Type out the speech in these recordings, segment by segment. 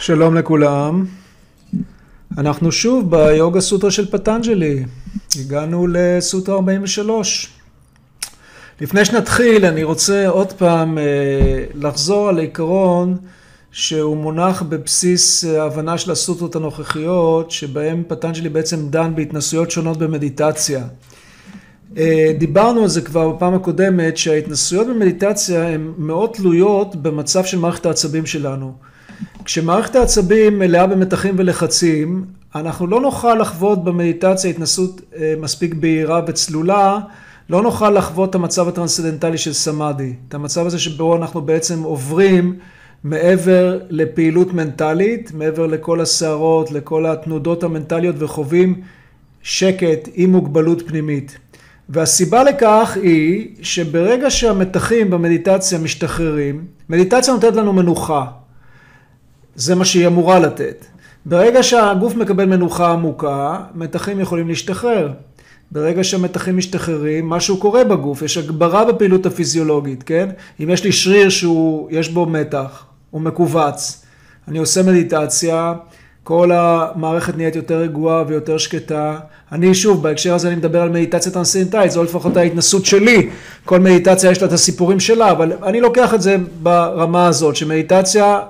שלום לכולם. אנחנו שוב ביוגה סוטרה של פטנג'לי. הגענו לסוטרה 43. לפני שנתחיל, אני רוצה עוד פעם אה, לחזור על עיקרון שהוא מונח בבסיס ההבנה של הסוטרות הנוכחיות, שבהם פטנג'לי בעצם דן בהתנסויות שונות במדיטציה. אה, דיברנו על זה כבר בפעם הקודמת, שההתנסויות במדיטציה הן מאוד תלויות במצב של מערכת העצבים שלנו. כשמערכת העצבים מלאה במתחים ולחצים, אנחנו לא נוכל לחוות במדיטציה התנסות אה, מספיק בהירה וצלולה, לא נוכל לחוות את המצב הטרנסצדנטלי של סמאדי, את המצב הזה שבו אנחנו בעצם עוברים מעבר לפעילות מנטלית, מעבר לכל הסערות, לכל התנודות המנטליות וחווים שקט עם מוגבלות פנימית. והסיבה לכך היא שברגע שהמתחים במדיטציה משתחררים, מדיטציה נותנת לנו מנוחה. זה מה שהיא אמורה לתת. ברגע שהגוף מקבל מנוחה עמוקה, מתחים יכולים להשתחרר. ברגע שהמתחים משתחררים, משהו קורה בגוף, יש הגברה בפעילות הפיזיולוגית, כן? אם יש לי שריר שיש בו מתח, הוא מכווץ, אני עושה מדיטציה, כל המערכת נהיית יותר רגועה ויותר שקטה. אני שוב, בהקשר הזה אני מדבר על מדיטציה טרנסצנטלית, זו לפחות ההתנסות שלי. כל מדיטציה יש לה את הסיפורים שלה, אבל אני לוקח את זה ברמה הזאת, שמדיטציה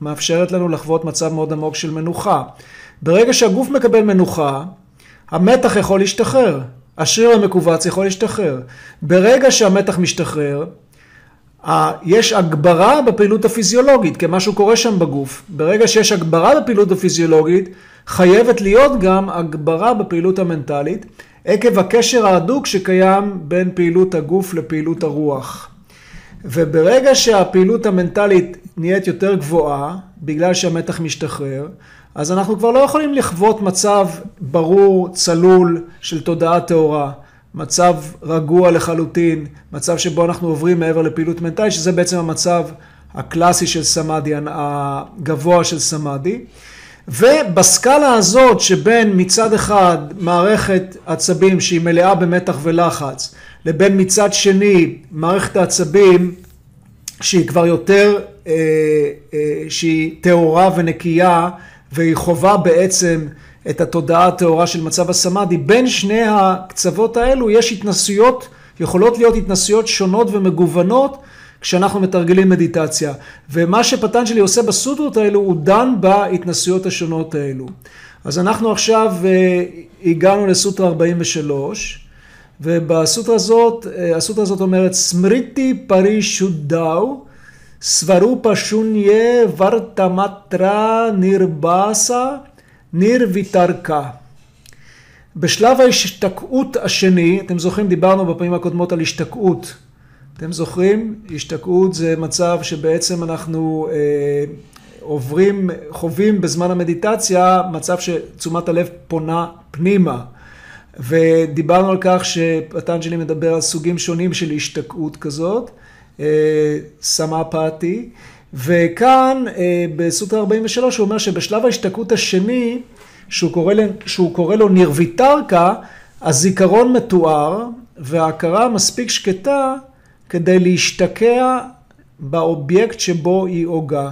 מאפשרת לנו לחוות מצב מאוד עמוק של מנוחה. ברגע שהגוף מקבל מנוחה, המתח יכול להשתחרר, השריר המכווץ יכול להשתחרר. ברגע שהמתח משתחרר, יש הגברה בפעילות הפיזיולוגית, כי משהו קורה שם בגוף. ברגע שיש הגברה בפעילות הפיזיולוגית, חייבת להיות גם הגברה בפעילות המנטלית, עקב הקשר ההדוק שקיים בין פעילות הגוף לפעילות הרוח. וברגע שהפעילות המנטלית נהיית יותר גבוהה, בגלל שהמתח משתחרר, אז אנחנו כבר לא יכולים לחוות מצב ברור, צלול, של תודעה טהורה. מצב רגוע לחלוטין, מצב שבו אנחנו עוברים מעבר לפעילות מנטלית, שזה בעצם המצב הקלאסי של סמאדי, הגבוה של סמאדי. ובסקאלה הזאת שבין מצד אחד מערכת עצבים שהיא מלאה במתח ולחץ, לבין מצד שני מערכת העצבים שהיא כבר יותר, אה, אה, שהיא טהורה ונקייה והיא חווה בעצם את התודעה הטהורה של מצב הסמאדי, בין שני הקצוות האלו יש התנסויות, יכולות להיות התנסויות שונות ומגוונות כשאנחנו מתרגלים מדיטציה. ומה שפטנג'לי עושה בסוטרות האלו, הוא דן בהתנסויות השונות האלו. אז אנחנו עכשיו אה, הגענו לסוטרה 43, ובסוטרה הזאת, אה, הסוטרה הזאת אומרת, סמריטי פרי שודאו, סברופה שוניה ורתמטרה נירבאסה ניר ויתרקה. בשלב ההשתקעות השני, אתם זוכרים, דיברנו בפעמים הקודמות על השתקעות. אתם זוכרים? השתקעות זה מצב שבעצם אנחנו אה, עוברים, חווים בזמן המדיטציה, מצב שתשומת הלב פונה פנימה. ודיברנו על כך שפטנג'לי מדבר על סוגים שונים של השתקעות כזאת, אה, סמאפתי. וכאן אה, בסוטרה 43 הוא אומר שבשלב ההשתקעות השני, שהוא קורא, שהוא קורא לו נירוויטרקה, הזיכרון מתואר וההכרה מספיק שקטה כדי להשתקע באובייקט שבו היא הוגה.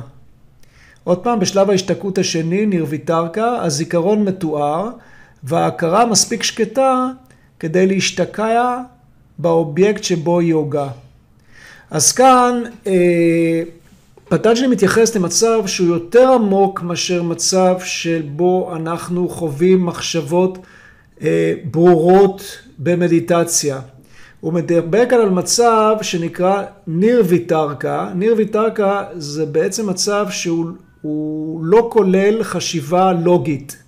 עוד פעם, בשלב ההשתקעות השני, נירוויטרקה, הזיכרון מתואר וההכרה מספיק שקטה כדי להשתקע באובייקט שבו היא הוגה. אז כאן אה, פטנג'לי מתייחס למצב שהוא יותר עמוק מאשר מצב שבו אנחנו חווים מחשבות אה, ברורות במדיטציה. הוא מדבר כאן על מצב שנקרא ניר ויטרקה. ניר ויטרקה זה בעצם מצב שהוא לא כולל חשיבה לוגית.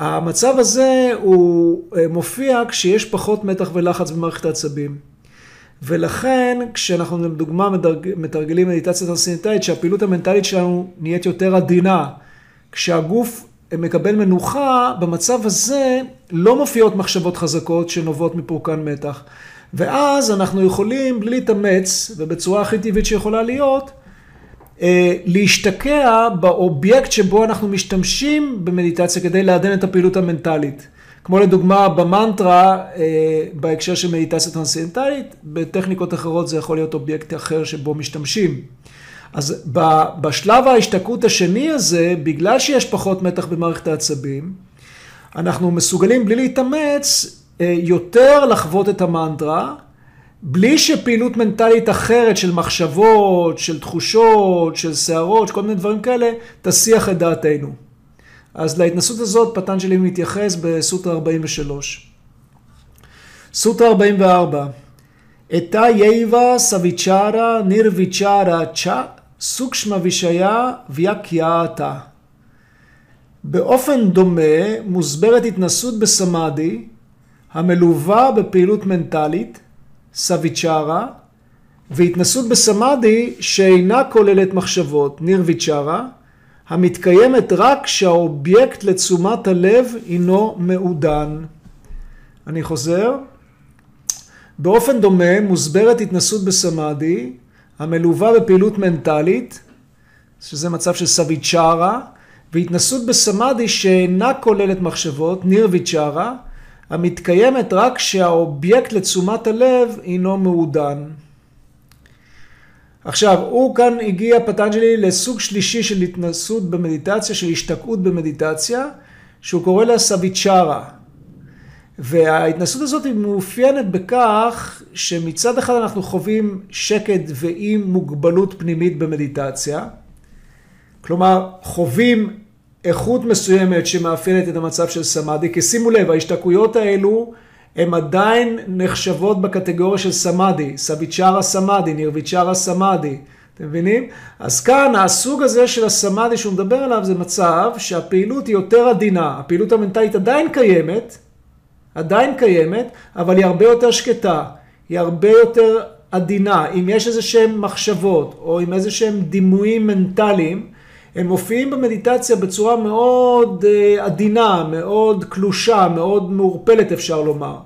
המצב הזה הוא אה, מופיע כשיש פחות מתח ולחץ במערכת העצבים. ולכן כשאנחנו לדוגמה מתרגלים מדיטציה טרנסצנדנטלית שהפעילות המנטלית שלנו נהיית יותר עדינה, כשהגוף מקבל מנוחה, במצב הזה לא מופיעות מחשבות חזקות שנובעות מפורקן מתח. ואז אנחנו יכולים בלי להתאמץ ובצורה הכי טבעית שיכולה להיות, אה, להשתקע באובייקט שבו אנחנו משתמשים במדיטציה כדי לעדן את הפעילות המנטלית. כמו לדוגמה במנטרה, אה, בהקשר של מדיטציה טרנסצנדנטלית, בטכניקות אחרות זה יכול להיות אובייקט אחר שבו משתמשים. אז בשלב ההשתקעות השני הזה, בגלל שיש פחות מתח במערכת העצבים, אנחנו מסוגלים בלי להתאמץ אה, יותר לחוות את המנטרה, בלי שפעילות מנטלית אחרת של מחשבות, של תחושות, של שערות, כל מיני דברים כאלה, תסיח את דעתנו. אז להתנסות הזאת פטנג'לי מתייחס בסוטרה 43. סוטרה 44 אתא יייבה סביצ'רה נירוויצ'רה צ'ה סוקשמה וישיה ויקייתה. באופן דומה מוסברת התנסות בסמאדי המלווה בפעילות מנטלית, סביצ'רה, והתנסות בסמאדי שאינה כוללת מחשבות, נירוויצ'רה, המתקיימת רק כשהאובייקט לתשומת הלב הינו מעודן. אני חוזר. באופן דומה מוסברת התנסות בסמאדי המלווה בפעילות מנטלית, שזה מצב של סביצ'רה, והתנסות בסמאדי שאינה כוללת מחשבות, נירוויצ'רה, המתקיימת רק כשהאובייקט לתשומת הלב הינו מעודן. עכשיו, הוא כאן הגיע פטנג'לי לסוג שלישי של התנסות במדיטציה, של השתקעות במדיטציה, שהוא קורא לה סביצ'רה. וההתנסות הזאת היא מאופיינת בכך שמצד אחד אנחנו חווים שקט ואי מוגבלות פנימית במדיטציה. כלומר, חווים איכות מסוימת שמאפיינת את המצב של סמאדי, כי שימו לב, ההשתקעויות האלו הן עדיין נחשבות בקטגוריה של סמאדי, סביצ'רה סמאדי, נירביצ'רה סמאדי, אתם מבינים? אז כאן הסוג הזה של הסמאדי שהוא מדבר עליו זה מצב שהפעילות היא יותר עדינה, הפעילות המנטלית עדיין קיימת, עדיין קיימת, אבל היא הרבה יותר שקטה, היא הרבה יותר עדינה. אם יש איזה שהם מחשבות או עם איזה שהם דימויים מנטליים, הם מופיעים במדיטציה בצורה מאוד אה, עדינה, מאוד קלושה, מאוד מעורפלת אפשר לומר.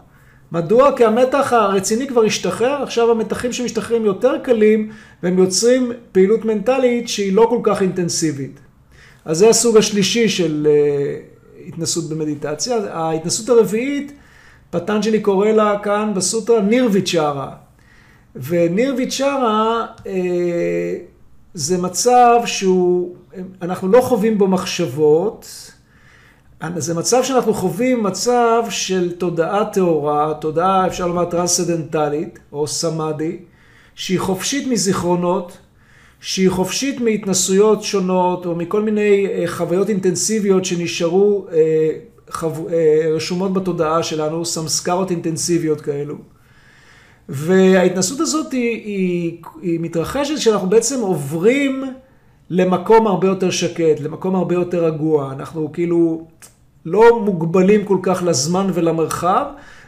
מדוע? כי המתח הרציני כבר השתחרר, עכשיו המתחים שמשתחררים יותר קלים והם יוצרים פעילות מנטלית שהיא לא כל כך אינטנסיבית. אז זה הסוג השלישי של אה, התנסות במדיטציה. ההתנסות הרביעית, פטנג'לי קורא לה כאן בסוטרה נירוויצ'רה. ונירוויצ'רה אה, זה מצב שהוא, אנחנו לא חווים בו מחשבות, זה מצב שאנחנו חווים מצב של תודעה טהורה, תודעה אפשר לומר טרנסצדנטלית או סמאדי, שהיא חופשית מזיכרונות, שהיא חופשית מהתנסויות שונות או מכל מיני אה, חוויות אינטנסיביות שנשארו אה, חו... אה, רשומות בתודעה שלנו, סמסקרות אינטנסיביות כאלו. וההתנסות הזאת היא, היא, היא מתרחשת כשאנחנו בעצם עוברים למקום הרבה יותר שקט, למקום הרבה יותר רגוע. אנחנו כאילו לא מוגבלים כל כך לזמן ולמרחב,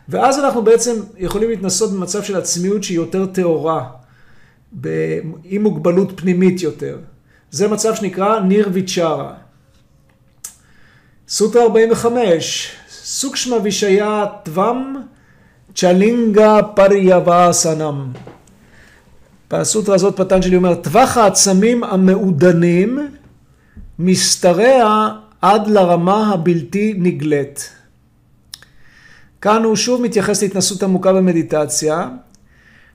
ואז אנחנו בעצם יכולים להתנסות במצב של עצמיות שהיא יותר טהורה, עם מוגבלות פנימית יותר. זה מצב שנקרא ניר ויצ'רה. סוטרה 45, סוקשמה וישיה טוואם צ'לינגה פריאבאסנם. בסוטרה הזאת פטנג'לי אומר, טווח העצמים המעודנים משתרע עד לרמה הבלתי נגלית. כאן הוא שוב מתייחס להתנסות עמוקה במדיטציה,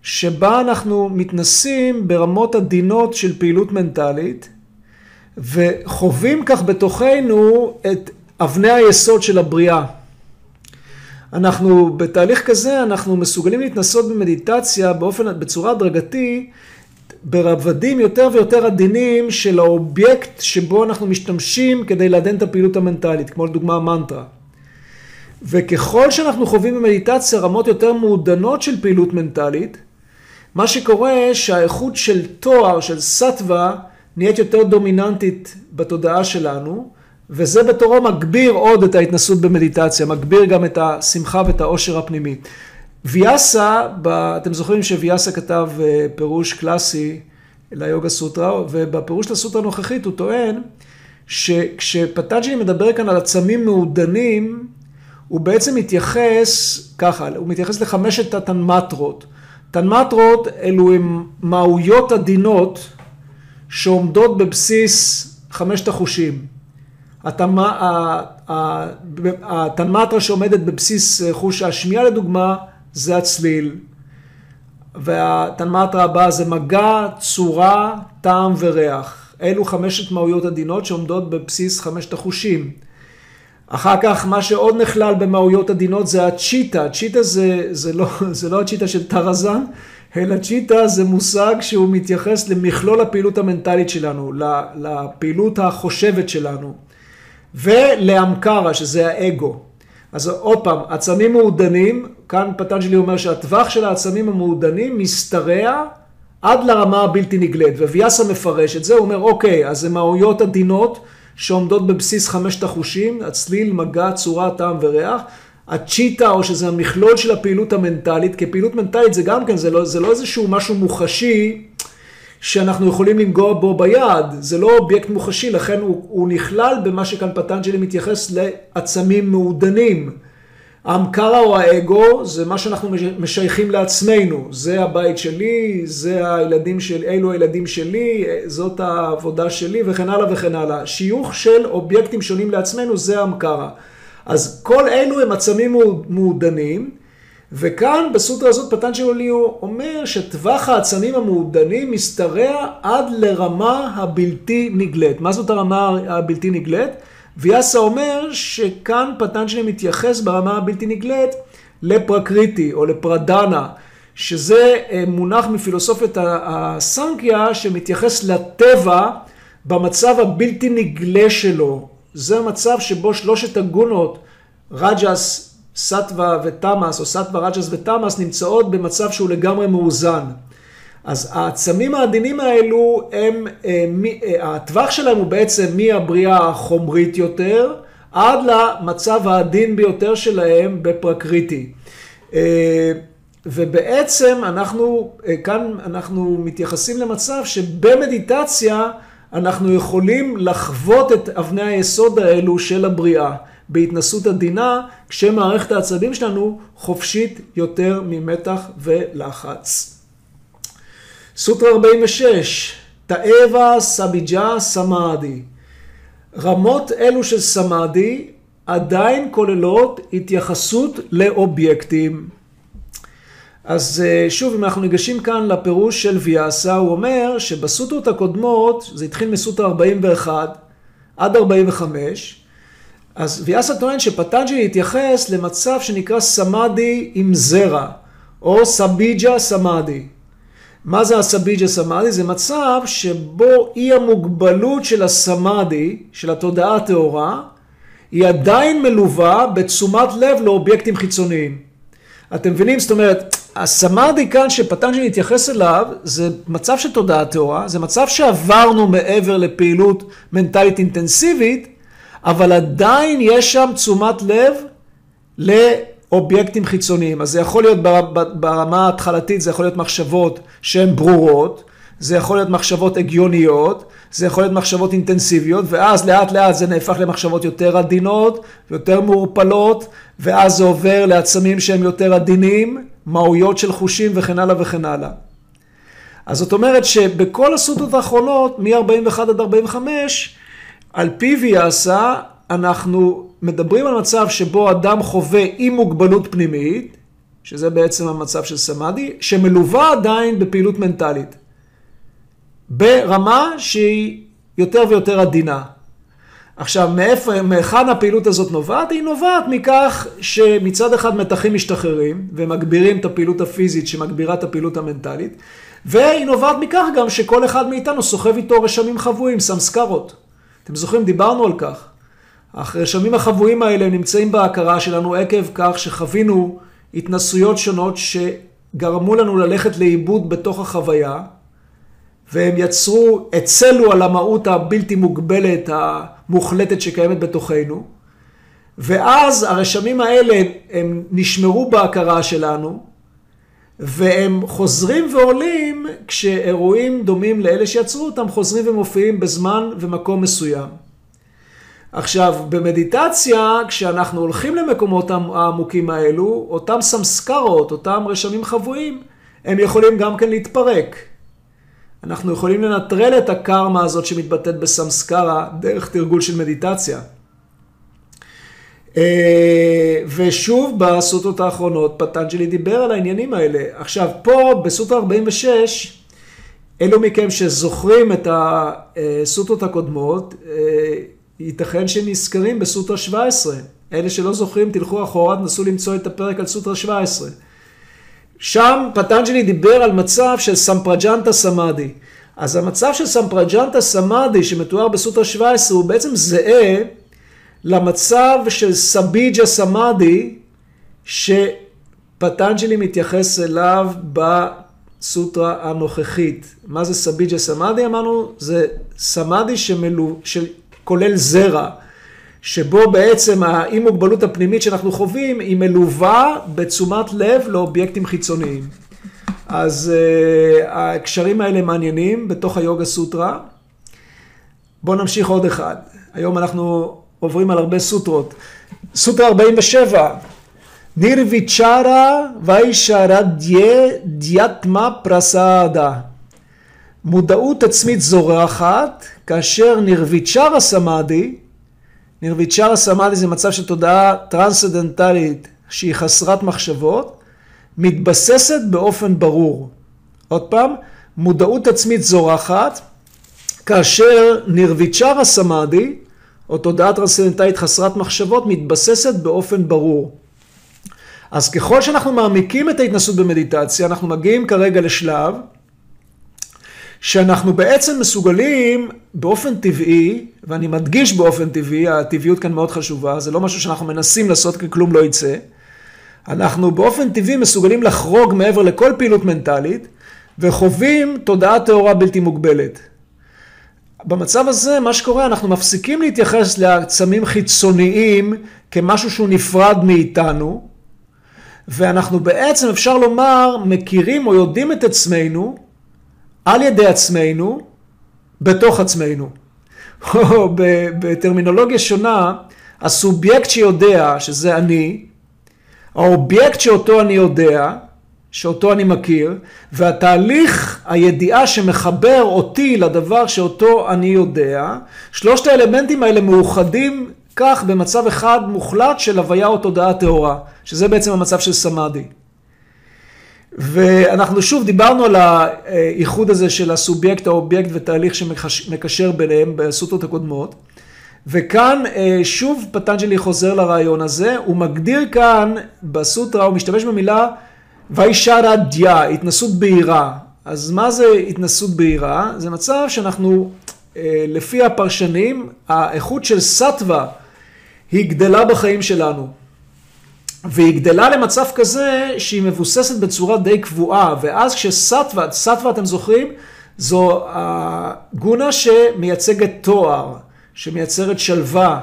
שבה אנחנו מתנסים ברמות עדינות של פעילות מנטלית, וחווים כך בתוכנו את אבני היסוד של הבריאה. אנחנו בתהליך כזה, אנחנו מסוגלים להתנסות במדיטציה באופן, בצורה הדרגתי, ברבדים יותר ויותר עדינים של האובייקט שבו אנחנו משתמשים כדי לעדן את הפעילות המנטלית, כמו לדוגמה המנטרה. וככל שאנחנו חווים במדיטציה רמות יותר מעודנות של פעילות מנטלית, מה שקורה שהאיכות של תואר, של סטווה, נהיית יותר דומיננטית בתודעה שלנו, וזה בתורו מגביר עוד את ההתנסות במדיטציה, מגביר גם את השמחה ואת העושר הפנימי. ויאסה, אתם זוכרים שוויאסה כתב אה, פירוש קלאסי ליוגה סוטרה, ובפירוש לסוטרה הנוכחית הוא טוען שכשפטאג'י מדבר כאן על עצמים מעודנים, הוא בעצם מתייחס ככה, הוא מתייחס לחמשת התנמטרות. תנמטרות אלו הם מהויות עדינות שעומדות בבסיס חמשת החושים. התנמטרה שעומדת בבסיס חוש השמיעה לדוגמה זה הצליל. והתנמטרה הבאה זה מגע, צורה, טעם וריח. אלו חמשת מהויות עדינות שעומדות בבסיס חמשת החושים. אחר כך, מה שעוד נכלל במהויות עדינות זה הצ'יטה. צ'יטה זה, זה, לא, זה לא הצ'יטה של טרזן, אלא צ'יטה זה מושג שהוא מתייחס למכלול הפעילות המנטלית שלנו, לפעילות החושבת שלנו, ולאמקרה, שזה האגו. אז עוד פעם, עצמים מעודנים, כאן פטנג'לי אומר שהטווח של העצמים המעודנים משתרע עד לרמה הבלתי נגלית, וויאסה מפרש את זה, הוא אומר, אוקיי, אז זה מהויות עדינות שעומדות בבסיס חמשת החושים, הצליל, מגע, צורה, טעם וריח. הצ'יטה, או שזה המכלול של הפעילות המנטלית, כי פעילות מנטלית זה גם כן, זה לא, זה לא איזשהו משהו מוחשי שאנחנו יכולים לנגוע בו ביד, זה לא אובייקט מוחשי, לכן הוא, הוא נכלל במה שכאן פטנג'לי מתייחס לעצמים מעודנים. האמקרה או האגו זה מה שאנחנו משייכים לעצמנו, זה הבית שלי, זה הילדים של, אלו הילדים שלי, זאת העבודה שלי וכן הלאה וכן הלאה. שיוך של אובייקטים שונים לעצמנו זה האמקרה. אז כל אלו הם עצמים מעודנים, וכאן בסוטרה הזאת פטנג'לי הוא אומר שטווח העצמים המעודנים משתרע עד לרמה הבלתי נגלית. מה זאת הרמה הבלתי נגלית? ויאסה אומר שכאן פטנג'לי מתייחס ברמה הבלתי נגלית לפרקריטי או לפרדנה, שזה אה, מונח מפילוסופיית הסנקיה שמתייחס לטבע במצב הבלתי נגלה שלו. זה מצב שבו שלושת הגונות, רג'ס, סטווה ותמאס, או סטווה, רג'ס ותמאס, נמצאות במצב שהוא לגמרי מאוזן. אז העצמים העדינים האלו, הם, אה, אה, הטווח שלהם הוא בעצם מהבריאה החומרית יותר, עד למצב העדין ביותר שלהם בפרקריטי. אה, ובעצם אנחנו, כאן אנחנו מתייחסים למצב שבמדיטציה אנחנו יכולים לחוות את אבני היסוד האלו של הבריאה בהתנסות עדינה, כשמערכת העצבים שלנו חופשית יותר ממתח ולחץ. סוטרה 46, תאבה סביג'ה סמאדי. רמות אלו של סמאדי עדיין כוללות התייחסות לאובייקטים. אז אה, שוב, אם אנחנו ניגשים כאן לפירוש של ויאסה, הוא אומר שבסוטרות הקודמות, זה התחיל מסוטרה 41 עד 45, אז ויאסה טוען שפטנג'לי התייחס למצב שנקרא סמאדי עם זרע, או סביג'ה סמאדי. מה זה הסביג'ה סמאדי? זה מצב שבו אי המוגבלות של הסמאדי, של התודעה הטהורה, היא עדיין מלווה בתשומת לב לאובייקטים חיצוניים. אתם מבינים? זאת אומרת, הסמאדי כאן שפטנג'לי התייחס אליו, זה מצב של תודעה טהורה, זה מצב שעברנו מעבר לפעילות מנטלית אינטנסיבית, אבל עדיין יש שם תשומת לב לאובייקטים חיצוניים. אז זה יכול להיות ברמה ההתחלתית, זה יכול להיות מחשבות שהן ברורות, זה יכול להיות מחשבות הגיוניות, זה יכול להיות מחשבות אינטנסיביות, ואז לאט לאט זה נהפך למחשבות יותר עדינות ויותר מעורפלות, ואז זה עובר לעצמים שהם יותר עדינים, מהויות של חושים וכן הלאה וכן הלאה. אז זאת אומרת שבכל הסוטות האחרונות, מ-41 עד 45, על פי ויאסה, אנחנו מדברים על מצב שבו אדם חווה עם מוגבלות פנימית, שזה בעצם המצב של סמאדי, שמלווה עדיין בפעילות מנטלית. ברמה שהיא יותר ויותר עדינה. עכשיו, מאיפה, מהיכן הפעילות הזאת נובעת? היא נובעת מכך שמצד אחד מתחים משתחררים ומגבירים את הפעילות הפיזית שמגבירה את הפעילות המנטלית, והיא נובעת מכך גם שכל אחד מאיתנו סוחב איתו רשמים חבויים, סמסקרות. אתם זוכרים, דיברנו על כך. הרשמים החבויים האלה נמצאים בהכרה שלנו עקב כך שחווינו התנסויות שונות שגרמו לנו ללכת לאיבוד בתוך החוויה, והם יצרו, הצלו על המהות הבלתי מוגבלת, המוחלטת שקיימת בתוכנו. ואז הרשמים האלה, הם נשמרו בהכרה שלנו, והם חוזרים ועולים כשאירועים דומים לאלה שיצרו אותם חוזרים ומופיעים בזמן ומקום מסוים. עכשיו, במדיטציה, כשאנחנו הולכים למקומות העמוקים האלו, אותם סמסקרות, אותם רשמים חבויים, הם יכולים גם כן להתפרק. אנחנו יכולים לנטרל את הקרמה הזאת שמתבטאת בסמסקרה דרך תרגול של מדיטציה. אה, ושוב, בסוטות האחרונות, פטנג'לי דיבר על העניינים האלה. עכשיו, פה, בסוטה 46, אלו מכם שזוכרים את הסוטות הקודמות, אה, ייתכן שהם נזכרים בסוטרה 17. אלה שלא זוכרים, תלכו אחורה, תנסו למצוא את הפרק על סוטרה 17. שם פטנג'לי דיבר על מצב של סמפרג'נטה סמאדי. אז המצב של סמפרג'נטה סמאדי שמתואר בסוטרה 17 הוא בעצם זהה למצב של סביג'ה סמאדי שפטנג'לי מתייחס אליו בסוטרה הנוכחית. מה זה סביג'ה סמאדי אמרנו? זה סמאדי שמלו, שכולל זרע. שבו בעצם האי מוגבלות הפנימית שאנחנו חווים היא מלווה בתשומת לב לאובייקטים חיצוניים. אז uh, הקשרים האלה מעניינים בתוך היוגה סוטרה. בואו נמשיך עוד אחד. היום אנחנו עוברים על הרבה סוטרות. סוטרה 47, נירוויצ'רה ויישרדיה דיאטמה פרסאדה. מודעות עצמית זורחת, כאשר נירוויצ'רה סמאדי, נירוויצ'רה סמאדי זה מצב של תודעה טרנסדנטלית שהיא חסרת מחשבות, מתבססת באופן ברור. עוד פעם, מודעות עצמית זורחת, כאשר נירוויצ'רה סמאדי, או תודעה טרנסדנטלית חסרת מחשבות, מתבססת באופן ברור. אז ככל שאנחנו מעמיקים את ההתנסות במדיטציה, אנחנו מגיעים כרגע לשלב שאנחנו בעצם מסוגלים באופן טבעי, ואני מדגיש באופן טבעי, הטבעיות כאן מאוד חשובה, זה לא משהו שאנחנו מנסים לעשות כי כלום לא יצא. אנחנו באופן טבעי מסוגלים לחרוג מעבר לכל פעילות מנטלית, וחווים תודעה טהורה בלתי מוגבלת. במצב הזה, מה שקורה, אנחנו מפסיקים להתייחס לעצמים חיצוניים כמשהו שהוא נפרד מאיתנו, ואנחנו בעצם, אפשר לומר, מכירים או יודעים את עצמנו על ידי עצמנו, בתוך עצמנו. או בטרמינולוגיה שונה, הסובייקט שיודע, שזה אני, האובייקט שאותו אני יודע, שאותו אני מכיר, ותהליך הידיעה שמחבר אותי לדבר שאותו אני יודע, שלושת האלמנטים האלה מאוחדים כך במצב אחד מוחלט של הוויה או תודעה טהורה, שזה בעצם המצב של סמאדי. ואנחנו שוב דיברנו על האיחוד הזה של הסובייקט, האובייקט ותהליך שמקשר ביניהם בסוטרות הקודמות. וכאן אה, שוב פטנג'לי חוזר לרעיון הזה, הוא מגדיר כאן בסוטרה, הוא משתמש במילה וישרה דיה, התנסות בהירה. אז מה זה התנסות בהירה? זה מצב שאנחנו, אה, לפי הפרשנים, האיכות של סטווה היא גדלה בחיים שלנו. והיא גדלה למצב כזה שהיא מבוססת בצורה די קבועה, ואז כשסטווה, סטווה אתם זוכרים, זו הגונה שמייצגת תואר, שמייצרת שלווה,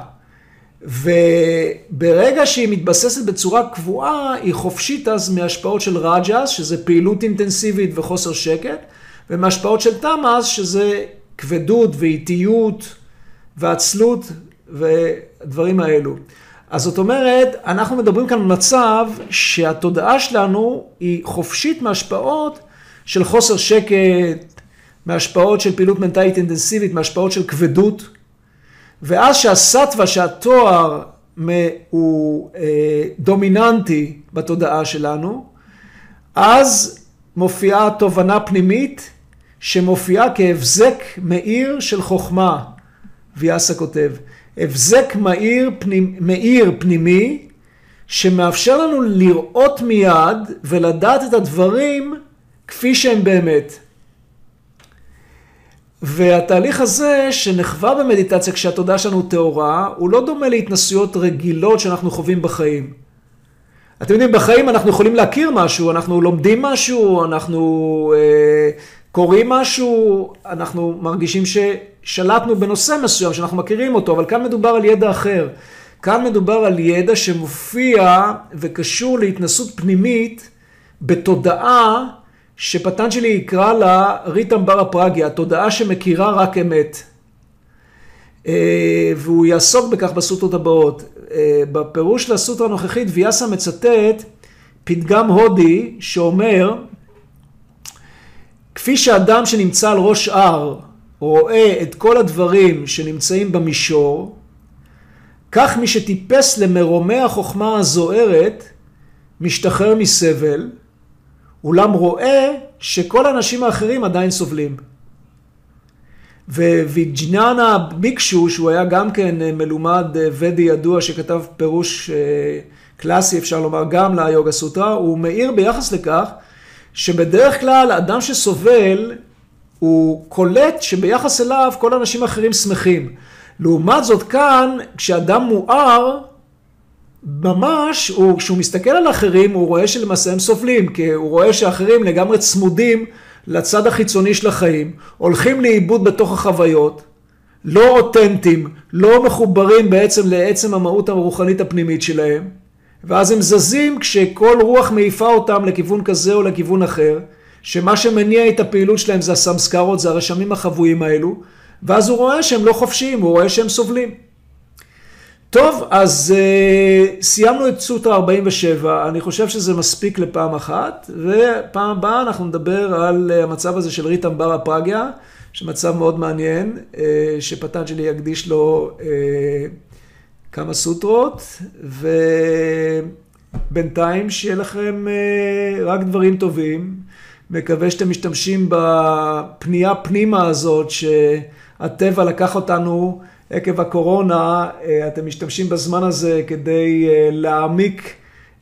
וברגע שהיא מתבססת בצורה קבועה, היא חופשית אז מהשפעות של רג'ס, שזה פעילות אינטנסיבית וחוסר שקט, ומהשפעות של תמאס, שזה כבדות ואיטיות ועצלות ודברים האלו. אז זאת אומרת, אנחנו מדברים כאן על מצב שהתודעה שלנו היא חופשית מהשפעות של חוסר שקט, מהשפעות של פעילות מנטלית אינטנסיבית, מהשפעות של כבדות. ואז שהסטווה, שהתואר הוא אה, דומיננטי בתודעה שלנו, אז מופיעה תובנה פנימית שמופיעה כהבזק מאיר של חוכמה, ויאסה כותב. הבזק מאיר, פנימ, מאיר פנימי, שמאפשר לנו לראות מיד ולדעת את הדברים כפי שהם באמת. והתהליך הזה שנחווה במדיטציה כשהתודעה שלנו טהורה, הוא לא דומה להתנסויות רגילות שאנחנו חווים בחיים. אתם יודעים, בחיים אנחנו יכולים להכיר משהו, אנחנו לומדים משהו, אנחנו אה, קוראים משהו, אנחנו מרגישים ששלטנו בנושא מסוים, שאנחנו מכירים אותו, אבל כאן מדובר על ידע אחר. כאן מדובר על ידע שמופיע וקשור להתנסות פנימית בתודעה שפטנג'לי יקרא לה ריטם בר הפרגיה, התודעה שמכירה רק אמת. אה, והוא יעסוק בכך בסוטרות הבאות. אה, בפירוש של הסוטרה הנוכחית, ויאסה מצטט פתגם הודי שאומר, כפי שאדם שנמצא על ראש הר רואה את כל הדברים שנמצאים במישור, כך מי שטיפס למרומי החוכמה הזוהרת, משתחרר מסבל, אולם רואה שכל האנשים האחרים עדיין סובלים. וויג'ננה ביקשו, שהוא היה גם כן מלומד ודי ידוע שכתב פירוש קלאסי, אפשר לומר, גם ליוגה סוטרה, הוא מעיר ביחס לכך שבדרך כלל אדם שסובל, הוא קולט שביחס אליו כל האנשים האחרים שמחים. לעומת זאת כאן, כשאדם מואר, ממש, הוא, כשהוא מסתכל על האחרים, הוא רואה שלמעשה הם סובלים, כי הוא רואה שאחרים לגמרי צמודים לצד החיצוני של החיים, הולכים לאיבוד בתוך החוויות, לא אותנטיים, לא מחוברים בעצם לעצם המהות הרוחנית הפנימית שלהם, ואז הם זזים כשכל רוח מעיפה אותם לכיוון כזה או לכיוון אחר, שמה שמניע את הפעילות שלהם זה הסמסקרות, זה הרשמים החבויים האלו, ואז הוא רואה שהם לא חופשיים, הוא רואה שהם סובלים. טוב, אז uh, סיימנו את סוטרה 47, אני חושב שזה מספיק לפעם אחת, ופעם הבאה אנחנו נדבר על uh, המצב הזה של ריטם ברה פרגיה, שמצב מאוד מעניין, uh, שפטנג'לי יקדיש לו uh, כמה סוטרות, ובינתיים שיהיה לכם uh, רק דברים טובים. מקווה שאתם משתמשים בפנייה פנימה הזאת, שהטבע לקח אותנו עקב הקורונה, אה, אתם משתמשים בזמן הזה כדי אה, להעמיק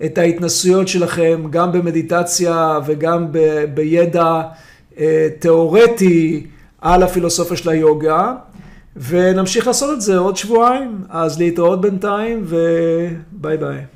את ההתנסויות שלכם, גם במדיטציה וגם ב, בידע אה, תיאורטי על הפילוסופיה של היוגה, ונמשיך לעשות את זה עוד שבועיים. אז להתראות בינתיים וביי ביי.